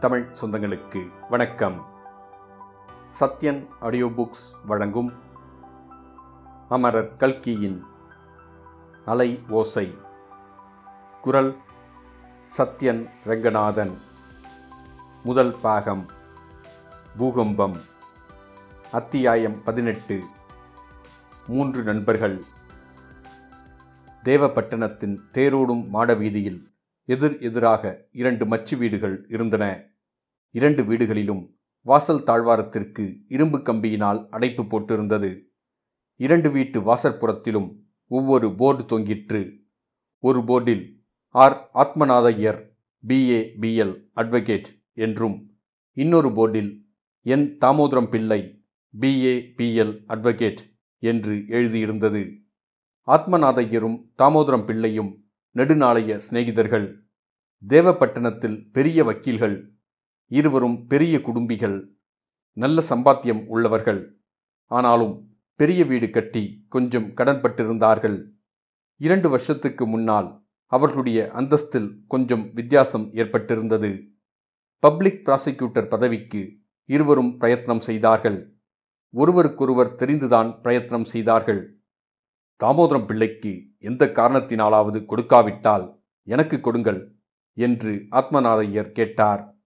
தமிழ் சொந்தங்களுக்கு வணக்கம். Sathyan audio books வழங்கும் அமரர் கல்கியின் அலை ஓசை. குரல் சத்யன் ரங்கநாதன். முதல் பாகம் பூகம்பம். அத்தியாயம் பதினெட்டு. மூன்று நண்பர்கள். தேவப்பட்டணத்தின் தேரோடும் மாடவீதியில் எதிர் எதிராக இரண்டு மச்சு வீடுகள் இருந்தன. இரண்டு வீடுகளிலும் வாசல் தாழ்வாரத்திற்கு இரும்பு கம்பியினால் அடைப்பு போட்டிருந்தது. இரண்டு வீட்டு வாசற்புறத்திலும் ஒவ்வொரு போர்டு தொங்கிற்று. ஒரு போர்டில் R. Athmanathaiyar BA BL advocate என்றும் இன்னொரு போர்டில் என். Damodaram Pillai BA BL advocate என்று எழுதியிருந்தது. ஆத்மநாதையரும் தாமோதரம் பிள்ளையும் நெடுநாளைய சிநேகிதர்கள் தேவப்பட்டினத்தில் பெரிய வக்கீல்கள் இருவரும் பெரிய குடும்பிகள் நல்ல சம்பாத்தியம் உள்ளவர்கள். ஆனாலும் பெரிய வீடு கட்டி கொஞ்சம் கடன்பட்டிருந்தார்கள் இரண்டு வருஷத்துக்கு முன்னால் அவர்களுடைய அந்தஸ்தில் கொஞ்சம் வித்தியாசம் ஏற்பட்டிருந்தது. பப்ளிக் ப்ராசிக்யூட்டர் பதவிக்கு இருவரும் பிரயத்னம் செய்தார்கள். ஒருவருக்கொருவர் தெரிந்துதான் பிரயத்னம் செய்தார்கள். தாமோதரம் பிள்ளைக்கு எந்த காரணத்தினாலாவது கொடுக்காவிட்டால் எனக்கு கொடுங்கள் என்று ஆத்மநாதையர் கேட்டார்.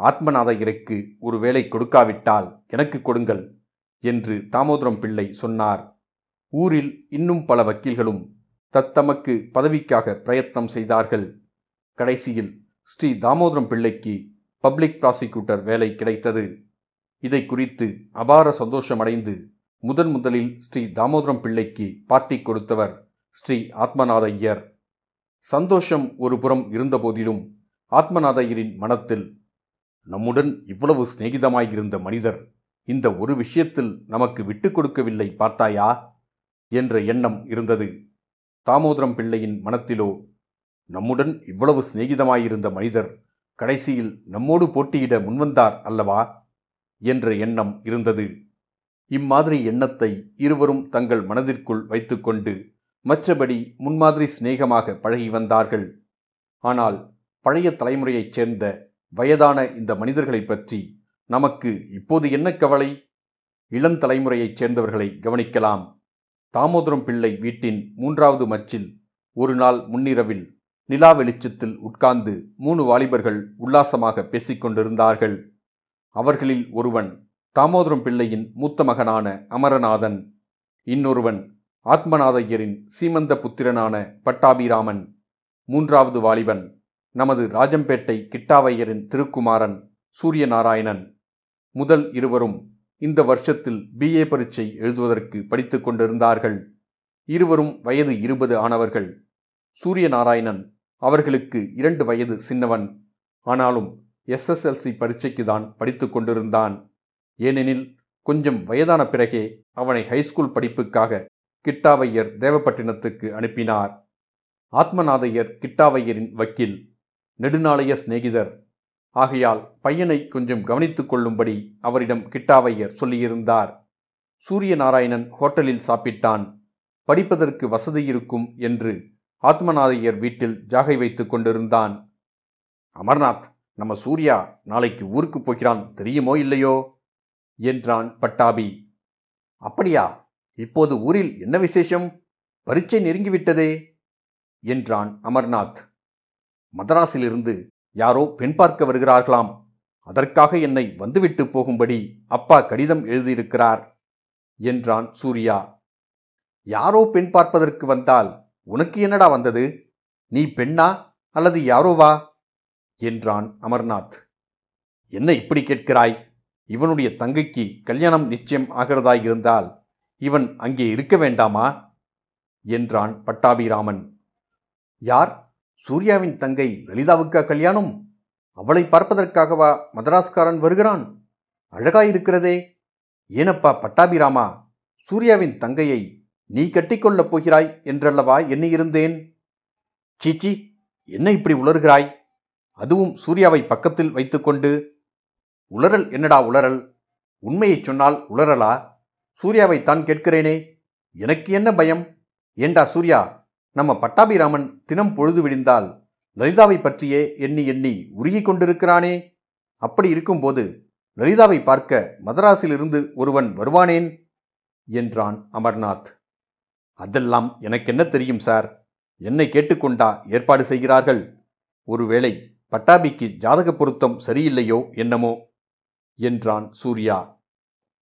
ஆத்மநாதையருக்கு ஒரு வேலை கொடுக்காவிட்டால் எனக்கு கொடுங்கள் என்று தாமோதரம் பிள்ளை சொன்னார். ஊரில் இன்னும் பல வக்கீல்களும் தத்தமக்கு பதவிக்காக பிரயத்னம் செய்தார்கள். கடைசியில் ஸ்ரீ தாமோதரம் பிள்ளைக்கு பப்ளிக் ப்ராசிக்யூட்டர் வேலை கிடைத்தது. இதை குறித்து அபார சந்தோஷமடைந்து முதன் முதலில் ஸ்ரீ தாமோதரம் பிள்ளைக்கு பாட்டி கொடுத்தவர் ஸ்ரீ ஆத்மநாத ஐயர். சந்தோஷம் ஒரு புறம் இருந்தபோதிலும் ஆத்மநாதையரின் மனத்தில் நம்முடன் இவ்வளவு சிநேகிதமாயிருந்த மனிதர் இந்த ஒரு விஷயத்தில் நமக்கு விட்டு கொடுக்கவில்லை பார்த்தாயா? என்ற எண்ணம் இருந்தது. தாமோதரம் பிள்ளையின் மனத்திலோ நம்முடன் இவ்வளவு சிநேகிதமாயிருந்த மனிதர் கடைசியில் நம்மோடு போட்டியிட முன்வந்தார் அல்லவா? என்ற எண்ணம் இருந்தது. இம்மாதிரி எண்ணத்தை இருவரும் தங்கள் மனதிற்குள் வைத்துக்கொண்டு மற்றபடி முன்மாதிரி சிநேகமாக பழகி வந்தார்கள். ஆனால் பழைய தலைமுறையைச் சேர்ந்த வயதான இந்த மனிதர்களைப் பற்றி நமக்கு இப்போது என்ன கவலை? இளந்தலைமுறையைச் சேர்ந்தவர்களை கவனிக்கலாம். தாமோதரம் பிள்ளை வீட்டின் மூன்றாவது மச்சில் ஒரு நாள் முன்னிரவில் நிலா வெளிச்சத்தில் உட்கார்ந்து மூணு வாலிபர்கள் உல்லாசமாக பேசிக்கொண்டிருந்தார்கள் அவர்களில் ஒருவன் தாமோதரம் பிள்ளையின் மூத்த மகனான அமரநாதன் இன்னொருவன் ஆத்மநாதையரின் சீமந்த புத்திரனான பட்டாபிராமன் மூன்றாவது வாலிபன் நமது ராஜம்பேட்டை கிட்டாவையரின் திருக்குமாரன் சூரியநாராயணன். முதல் இருவரும் இந்த வருஷத்தில் பிஏ பரீட்சை எழுதுவதற்கு படித்து கொண்டிருந்தார்கள். இருவரும் வயது இருபது ஆனவர்கள். சூரியநாராயணன் அவர்களுக்கு இரண்டு வயது சின்னவன். ஆனாலும் எஸ்எஸ்எல்சி பரீட்சைக்கு தான் படித்து கொண்டிருந்தான். ஏனெனில் கொஞ்சம் வயதான பிறகே அவனை ஹைஸ்கூல் படிப்புக்காக கிட்டாவையர் தேவப்பட்டினத்துக்கு அனுப்பினார். ஆத்மநாதையர் கிட்டாவையரின் வக்கீல் நெடுநாளைய சிநேகிதர். ஆகையால் பையனை கொஞ்சம் கவனித்துக் கொள்ளும்படி அவரிடம் கிட்டாவையர் சொல்லியிருந்தார். சூரியநாராயணன் ஹோட்டலில் சாப்பிட்டான். படிப்பதற்கு வசதி இருக்கும் என்று ஆத்மநாதையர் வீட்டில் ஜாகை வைத்துக் கொண்டிருந்தான். அமர்நாத் நம்ம சூர்யா நாளைக்கு ஊருக்கு போகிறான் தெரியுமோ இல்லையோ? என்றான் பட்டாபி. அப்படியா? இப்போது ஊரில் என்ன விசேஷம்? பரீட்சை நெருங்கிவிட்டதே! என்றான் அமர்நாத். மதராஸிலிருந்து யாரோ பெண் பார்க்க வருகிறார்களாம். அதற்காக என்னை வந்துவிட்டு போகும்படி அப்பா கடிதம் எழுதியிருக்கிறார் என்றான் சூர்யா. யாரோ பெண் பார்ப்பதற்கு வந்தால் உனக்கு என்னடா வந்தது? நீ பெண்ணா அல்லது யாரோவா? என்றான் அமர்நாத். என்ன இப்படி கேட்கிறாய்? இவனுடைய தங்கைக்கு கல்யாணம் நிச்சயம் ஆகிறதாயிருந்தால் இவன் அங்கே இருக்க வேண்டாமா? என்றான் பட்டாபிராமன். யார்? சூர்யாவின் தங்கை லலிதாவுக்கா கல்யாணம்? அவளை பார்ப்பதற்காகவா மதராஸ்காரன் வருகிறான்? அழகாயிருக்கிறதே. ஏனப்பா பட்டாபிராமா? சூர்யாவின் தங்கையை நீ கட்டிக்கொள்ளப் போகிறாய் என்றல்லவா எண்ணியிருந்தேன்? சீச்சி என்ன இப்படி உளறுகிறாய்? அதுவும் சூர்யாவை பக்கத்தில் வைத்துக்கொண்டு உளறல் என்னடா உளறல்? உண்மையைச் சொன்னால் உளறலா? சூர்யாவைத்தான் கேட்கிறேனே. எனக்கு என்ன பயம்? ஏண்டா சூர்யா நம்ம பட்டாபிராமன் தினம் பொழுது விடிந்தால் லலிதாவை பற்றியே எண்ணி எண்ணி உருகிக் கொண்டிருக்கிறானே. அப்படி இருக்கும்போது லலிதாவை பார்க்க மதராஸிலிருந்து ஒருவன் வருவானேன்? என்றான் அமர்நாத். அதெல்லாம் எனக்கென்ன தெரியும் சார்? என்னை கேட்டுக்கொண்டா ஏற்பாடு செய்கிறார்கள்? ஒருவேளை பட்டாபிக்கு ஜாதக பொருத்தம் சரியில்லையோ என்னமோ? என்றான் சூர்யா.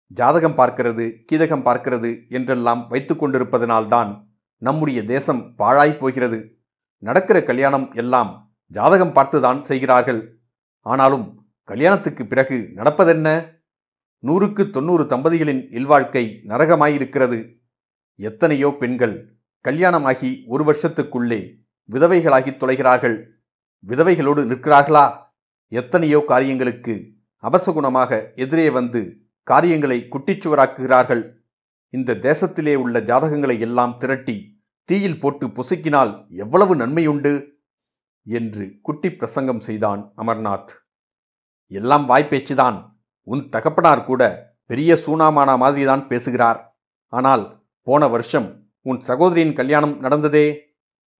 ஜாதகம் பார்க்கிறது கீதகம் பார்க்கிறது என்றெல்லாம் வைத்து கொண்டிருப்பதனால்தான் நம்முடைய தேசம் பாழாய் போகிறது. நடக்கிற கல்யாணம் எல்லாம் ஜாதகம் பார்த்துதான் செய்கிறார்கள். ஆனாலும் கல்யாணத்துக்கு பிறகு நடப்பதென்ன? நூறுக்கு தொண்ணூறு தம்பதிகளின் இல்வாழ்க்கை நரகமாயிருக்கிறது. எத்தனையோ பெண்கள் கல்யாணமாகி ஒரு வருஷத்துக்குள்ளே விதவைகளாகி தொலைகிறார்கள். விதவைகளோடு நிற்கிறார்களா? எத்தனையோ காரியங்களுக்கு அபசகுணமாக எதிரே வந்து காரியங்களை குட்டிச்சுவராக்குகிறார்கள். இந்த தேசத்திலே உள்ள ஜாதகங்களை எல்லாம் திரட்டி தீயில் போட்டு பொசுக்கினால் எவ்வளவு நன்மையுண்டு? என்று குட்டி பிரசங்கம் செய்தான் அமர்நாத். எல்லாம் வாய்ப்பேச்சுதான். உன் தகப்பனார் கூட பெரிய சூனாமானா மாதிரிதான் பேசுகிறார். ஆனால் போன வருஷம் உன் சகோதரியின் கல்யாணம் நடந்ததே?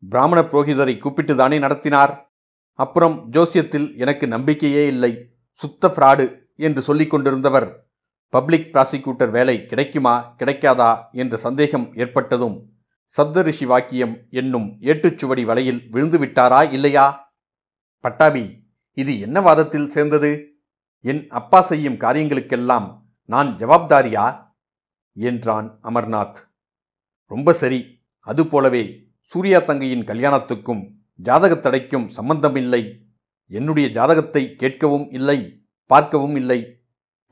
பிராமண புரோகிதரை கூப்பிட்டு தானே நடத்தினார்? அப்புறம் ஜோசியத்தில் எனக்கு நம்பிக்கையே இல்லை. சுத்த ஃப்ராடு என்று சொல்லிக் கொண்டிருந்தவர் பப்ளிக் ப்ராசிக்யூட்டர் வேலை கிடைக்குமா கிடைக்காதா என்ற சந்தேகம் ஏற்பட்டதும் சப்தரிஷி வாக்கியம் என்னும் ஏட்டுச்சுவடி வலையில் விழுந்து விட்டாரா இல்லையா? பட்டாபி இது என்ன வாதத்தில் சேர்ந்தது? என் அப்பா செய்யும் காரியங்களுக்கெல்லாம் நான் ஜவாப்தாரியா? என்றான் அமர்நாத். ரொம்ப சரி அதுபோலவே சூர்யா தங்கையின் கல்யாணத்துக்கும் ஜாதகத் தடைக்கும் சம்பந்தமில்லை. என்னுடைய ஜாதகத்தை கேட்கவும் இல்லை பார்க்கவும் இல்லை.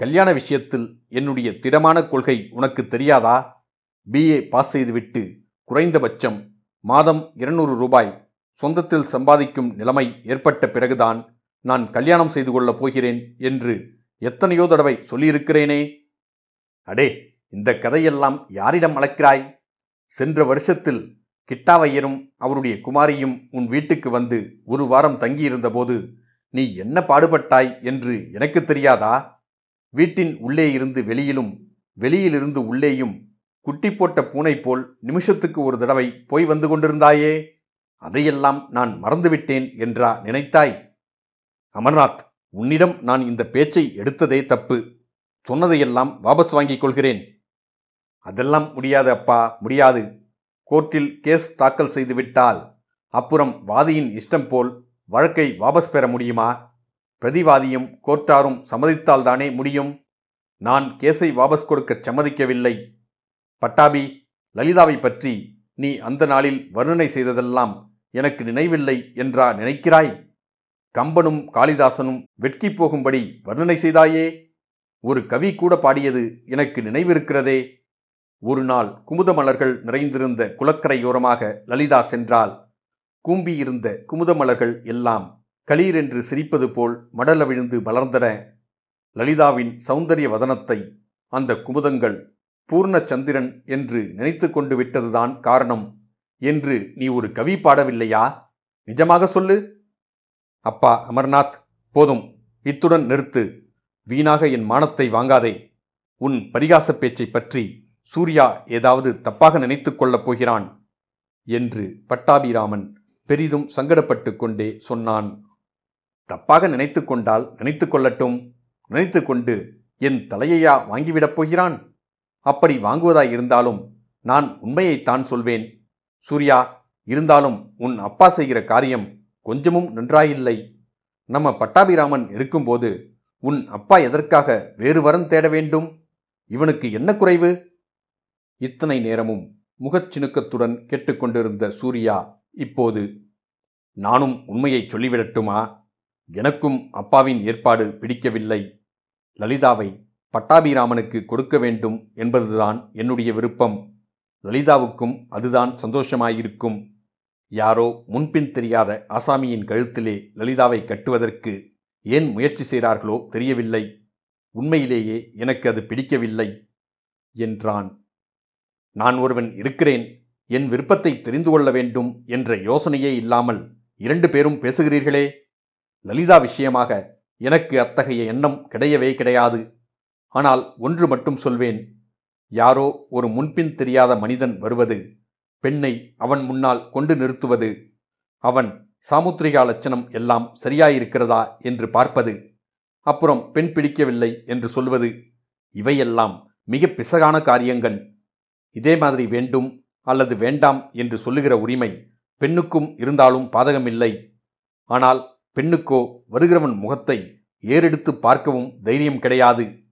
கல்யாண விஷயத்தில் என்னுடைய திடமான கொள்கை உனக்கு தெரியாதா? பிஏ பாஸ் செய்துவிட்டு குறைந்தபட்சம் மாதம் இருநூறு ரூபாய் சொந்தத்தில் சம்பாதிக்கும் நிலைமை ஏற்பட்ட பிறகுதான் நான் கல்யாணம் செய்து கொள்ளப் போகிறேன் என்று எத்தனையோ தடவை சொல்லியிருக்கிறேனே. அடே இந்த கதையெல்லாம் யாரிடம் அளக்கிறாய் சென்ற வருஷத்தில் கிட்டாவையரும் அவருடைய குமாரியும் உன் வீட்டுக்கு வந்து ஒரு வாரம் தங்கியிருந்தபோது நீ என்ன பாடுபட்டாய் என்று எனக்கு தெரியாதா? வீட்டின் உள்ளே இருந்து வெளியிலும் வெளியிலிருந்து உள்ளேயும் குட்டி போட்ட பூனை போல் நிமிஷத்துக்கு ஒரு தடவை போய் வந்து கொண்டிருந்தாயே? அதையெல்லாம் நான் மறந்துவிட்டேன் என்றா நினைத்தாய்? அமர்நாத் உன்னிடம் நான் இந்த பேச்சை எடுத்ததே தப்பு. சொன்னதையெல்லாம் வாபஸ் வாங்கிக் கொள்கிறேன். அதெல்லாம் முடியாது அப்பா முடியாது. கோர்ட்டில் கேஸ் தாக்கல் செய்துவிட்டால் அப்புறம் வாதியின் இஷ்டம் போல் வழக்கை வாபஸ் பெற முடியுமா? பிரதிவாதியும் கோர்ட்டாரும் சம்மதித்தால்தானே முடியும்? நான் கேஸை வாபஸ் கொடுக்கச் சம்மதிக்கவில்லை. பட்டாபி லலிதாவை பற்றி நீ அந்த நாளில் வர்ணனை செய்ததெல்லாம் எனக்கு நினைவில்லை என்றா நினைக்கிறாய்? கம்பனும் காளிதாசனும் வெட்கி போகும்படி வர்ணனை செய்தாயே? ஒரு கவி கூட பாடியது எனக்கு நினைவிருக்கிறதே. ஒரு நாள் குமுத மலர்கள் நிறைந்திருந்த குளக்கரையோரமாக லலிதா சென்றால் கூம்பியிருந்த குமுத மலர்கள் எல்லாம் களீரென்று சிரிப்பது போல் மடல விழுந்து மலர்ந்தன லலிதாவின் சௌந்தரிய வதனத்தை அந்த குமுதங்கள் பூர்ண சந்திரன் என்று நினைத்து கொண்டு விட்டதுதான் காரணம் என்று நீ ஒரு கவி பாடவில்லையா? நிஜமாக சொல்லு. அப்பா அமர்நாத் போதும். இத்துடன் நிறுத்து. வீணாக என் மானத்தை வாங்காதே. உன் பரிகாசப் பேச்சை பற்றி சூர்யா ஏதாவது தப்பாக நினைத்து கொள்ளப் போகிறான் என்று பட்டாபிராமன் பெரிதும் சங்கடப்பட்டு கொண்டே சொன்னான். தப்பாக நினைத்து கொண்டால் நினைத்து கொள்ளட்டும். நினைத்து கொண்டு என் தலையையா வாங்கிவிடப் போகிறான்? அப்படி வாங்குவதாய் இருந்தாலும் நான் உண்மையைத்தான் சொல்வேன். சூர்யா இருந்தாலும் உன் அப்பா செய்கிற காரியம் கொஞ்சமும் நன்றாயில்லை. நம்ம பட்டாபிராமன் இருக்கும்போது உன் அப்பா எதற்காக வேறு வரம் தேட வேண்டும்? இவனுக்கு என்ன குறைவு? இத்தனை நேரமும் முகச்சினுக்கத்துடன் கேட்டுக்கொண்டிருந்த சூர்யா இப்போது நானும் உண்மையை சொல்லிவிடட்டுமா? எனக்கும் அப்பாவின் ஏற்பாடு பிடிக்கவில்லை. லலிதாவை பட்டாபிராமனுக்கு கொடுக்க வேண்டும் என்பதுதான் என்னுடைய விருப்பம். லலிதாவுக்கும் அதுதான் சந்தோஷமாயிருக்கும். யாரோ முன்பின் தெரியாத ஆசாமியின் கழுத்திலே லலிதாவை கட்டுவதற்கு ஏன் முயற்சி செய்கிறார்களோ தெரியவில்லை. உண்மையிலேயே எனக்கு அது பிடிக்கவில்லை என்றான். நான் ஒருவன் இருக்கிறேன் என் விருப்பத்தை தெரிந்து கொள்ள வேண்டும் என்ற யோசனையே இல்லாமல் இரண்டு பேரும் பேசுகிறீர்களே லலிதா விஷயமாக எனக்கு அத்தகைய எண்ணம் கிடையவே கிடையாது. ஆனால் ஒன்று மட்டும் சொல்வேன். யாரோ ஒரு முன்பின் தெரியாத மனிதன் வருவது பெண்ணை அவன் முன்னால் கொண்டு நிறுத்துவது அவன் சாமுத்திரிகா லட்சணம் எல்லாம் சரியாயிருக்கிறதா என்று பார்ப்பது அப்புறம் பெண் பிடிக்கவில்லை என்று சொல்வது இவையெல்லாம் மிக பிசகான காரியங்கள். இதே மாதிரி வேண்டும் அல்லது வேண்டாம் என்று சொல்லுகிற உரிமை பெண்ணுக்கும் இருந்தாலும் பாதகமில்லை. ஆனால் பெண்ணுக்கோ வருகிறவன் முகத்தை ஏறெடுத்து பார்க்கவும் தைரியம் கிடையாது.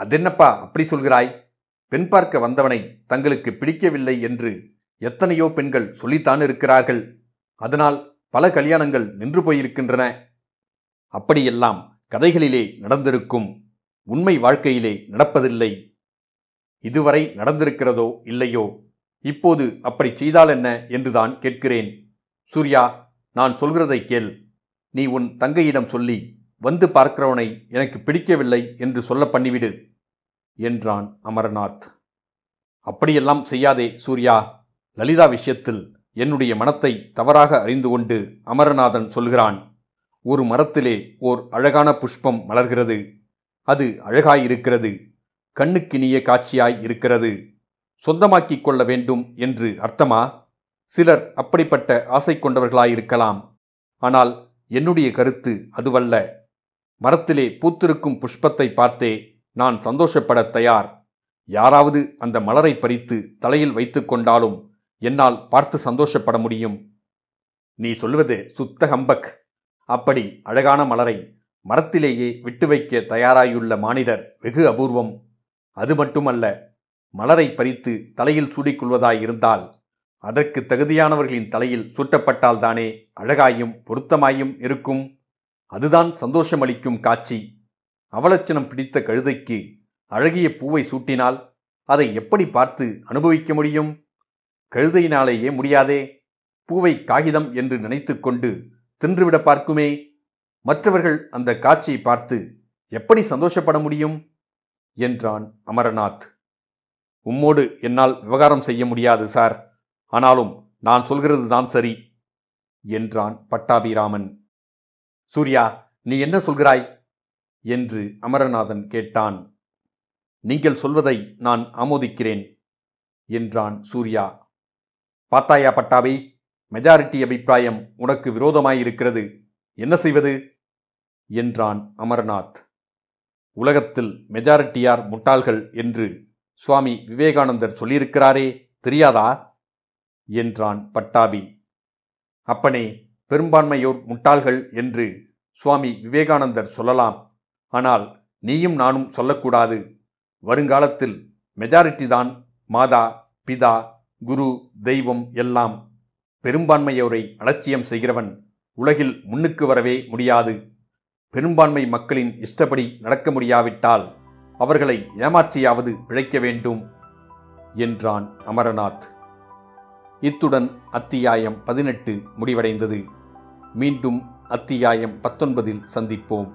அதென்னப்பா அப்படி சொல்கிறாய்? பெண் பார்க்க வந்தவனை தங்களுக்கு பிடிக்கவில்லை என்று எத்தனையோ பெண்கள் சொல்லித்தான் இருக்கிறார்கள். அதனால் பல கல்யாணங்கள் நின்று போயிருக்கின்றன. அப்படியெல்லாம் கதைகளிலே நடந்திருக்கும். உண்மை வாழ்க்கையிலே நடப்பதில்லை. இதுவரை நடந்திருக்கிறதோ இல்லையோ? இப்போது அப்படி செய்தால் என்ன? என்றுதான் கேட்கிறேன். சூர்யா நான் சொல்கிறதை கேள். நீ உன் தங்கையிடம் சொல்லி வந்து பார்க்கிறவனை எனக்கு பிடிக்கவில்லை என்று சொல்ல பண்ணிவிடு என்றான் அமரநாத். அப்படியெல்லாம் செய்யாதே சூர்யா. லலிதா விஷயத்தில் என்னுடைய மனத்தை தவறாக அறிந்து கொண்டு அமரநாதன் சொல்கிறான் ஒரு மரத்திலே ஓர் அழகான புஷ்பம் மலர்கிறது. அது அழகாயிருக்கிறது. கண்ணுக்கினிய காட்சியாய் இருக்கிறது. சொந்தமாக்கிக் கொள்ள வேண்டும் என்று அர்த்தமா? சிலர் அப்படிப்பட்ட ஆசை கொண்டவர்களாயிருக்கலாம். ஆனால் என்னுடைய கருத்து அதுவல்ல. மரத்திலே பூத்திருக்கும் புஷ்பத்தை பார்த்தே நான் சந்தோஷப்பட தயார். யாராவது அந்த மலரை பறித்து தலையில் வைத்துக்கொண்டாலும் என்னால் பார்த்து சந்தோஷப்பட முடியும். நீ சொல்வது சுத்த ஹம்பக். அப்படி அழகான மலரை மரத்திலேயே விட்டு வைக்க தயாராயுள்ள மானிடர் வெகு அபூர்வம். அது மட்டுமல்ல மலரை பறித்து தலையில் சூடிக்கொள்வதாயிருந்தால் அதற்கு தகுதியானவர்களின் தலையில் சூட்டப்பட்டால்தானே அழகாயும் பொருத்தமாயும் இருக்கும்? அதுதான் சந்தோஷமளிக்கும் காட்சி. அவலட்சணம் பிடித்த கழுதைக்கு அழகிய பூவை சூட்டினால் அதை எப்படி பார்த்து அனுபவிக்க முடியும்? கழுதையினாலேயே முடியாதே. பூவை காகிதம் என்று நினைத்துக்கொண்டு தின்றுவிட பார்க்குமே. மற்றவர்கள் அந்த காட்சியை பார்த்து எப்படி சந்தோஷப்பட முடியும்? என்றான் அமரநாத். உம்மோடு என்னால் விவகாரம் செய்ய முடியாது சார். ஆனாலும் நான் சொல்கிறது தான் சரி என்றான் பட்டாபிராமன். சூர்யா நீ என்ன சொல்கிறாய்? என்று அமரநாதன் கேட்டான். நீங்கள் சொல்வதை நான் ஆமோதிக்கிறேன் என்றான் சூர்யா. பார்த்தாயா பட்டாபி மெஜாரிட்டி அபிப்பிராயம் உனக்கு விரோதமாயிருக்கிறது என்ன செய்வது? என்றான் அமர்நாத். உலகத்தில் மெஜாரிட்டியார் முட்டாள்கள் என்று சுவாமி விவேகானந்தர் சொல்லியிருக்கிறாரே தெரியாதா? என்றான் பட்டாபி. அப்பனே பெரும்பான்மையோர் முட்டாள்கள் என்று சுவாமி விவேகானந்தர் சொல்லலாம். ஆனால் நீயும் நானும் சொல்லக்கூடாது. வருங்காலத்தில் மெஜாரிட்டி தான் மாதா பிதா குரு தெய்வம் எல்லாம் பெரும்பான்மையோரை அலட்சியம் செய்கிறவன் உலகில் முன்னுக்கு வரவே முடியாது. பெரும்பான்மை மக்களின் இஷ்டப்படி நடக்க முடியாவிட்டால் அவர்களை ஏமாற்றியாவது பிழைக்க வேண்டும் என்றான் அமரநாத். இத்துடன் அத்தியாயம் பதினெட்டு முடிவடைந்தது. மீண்டும் அத்தியாயம் பத்தொன்பதில் சந்திப்போம்.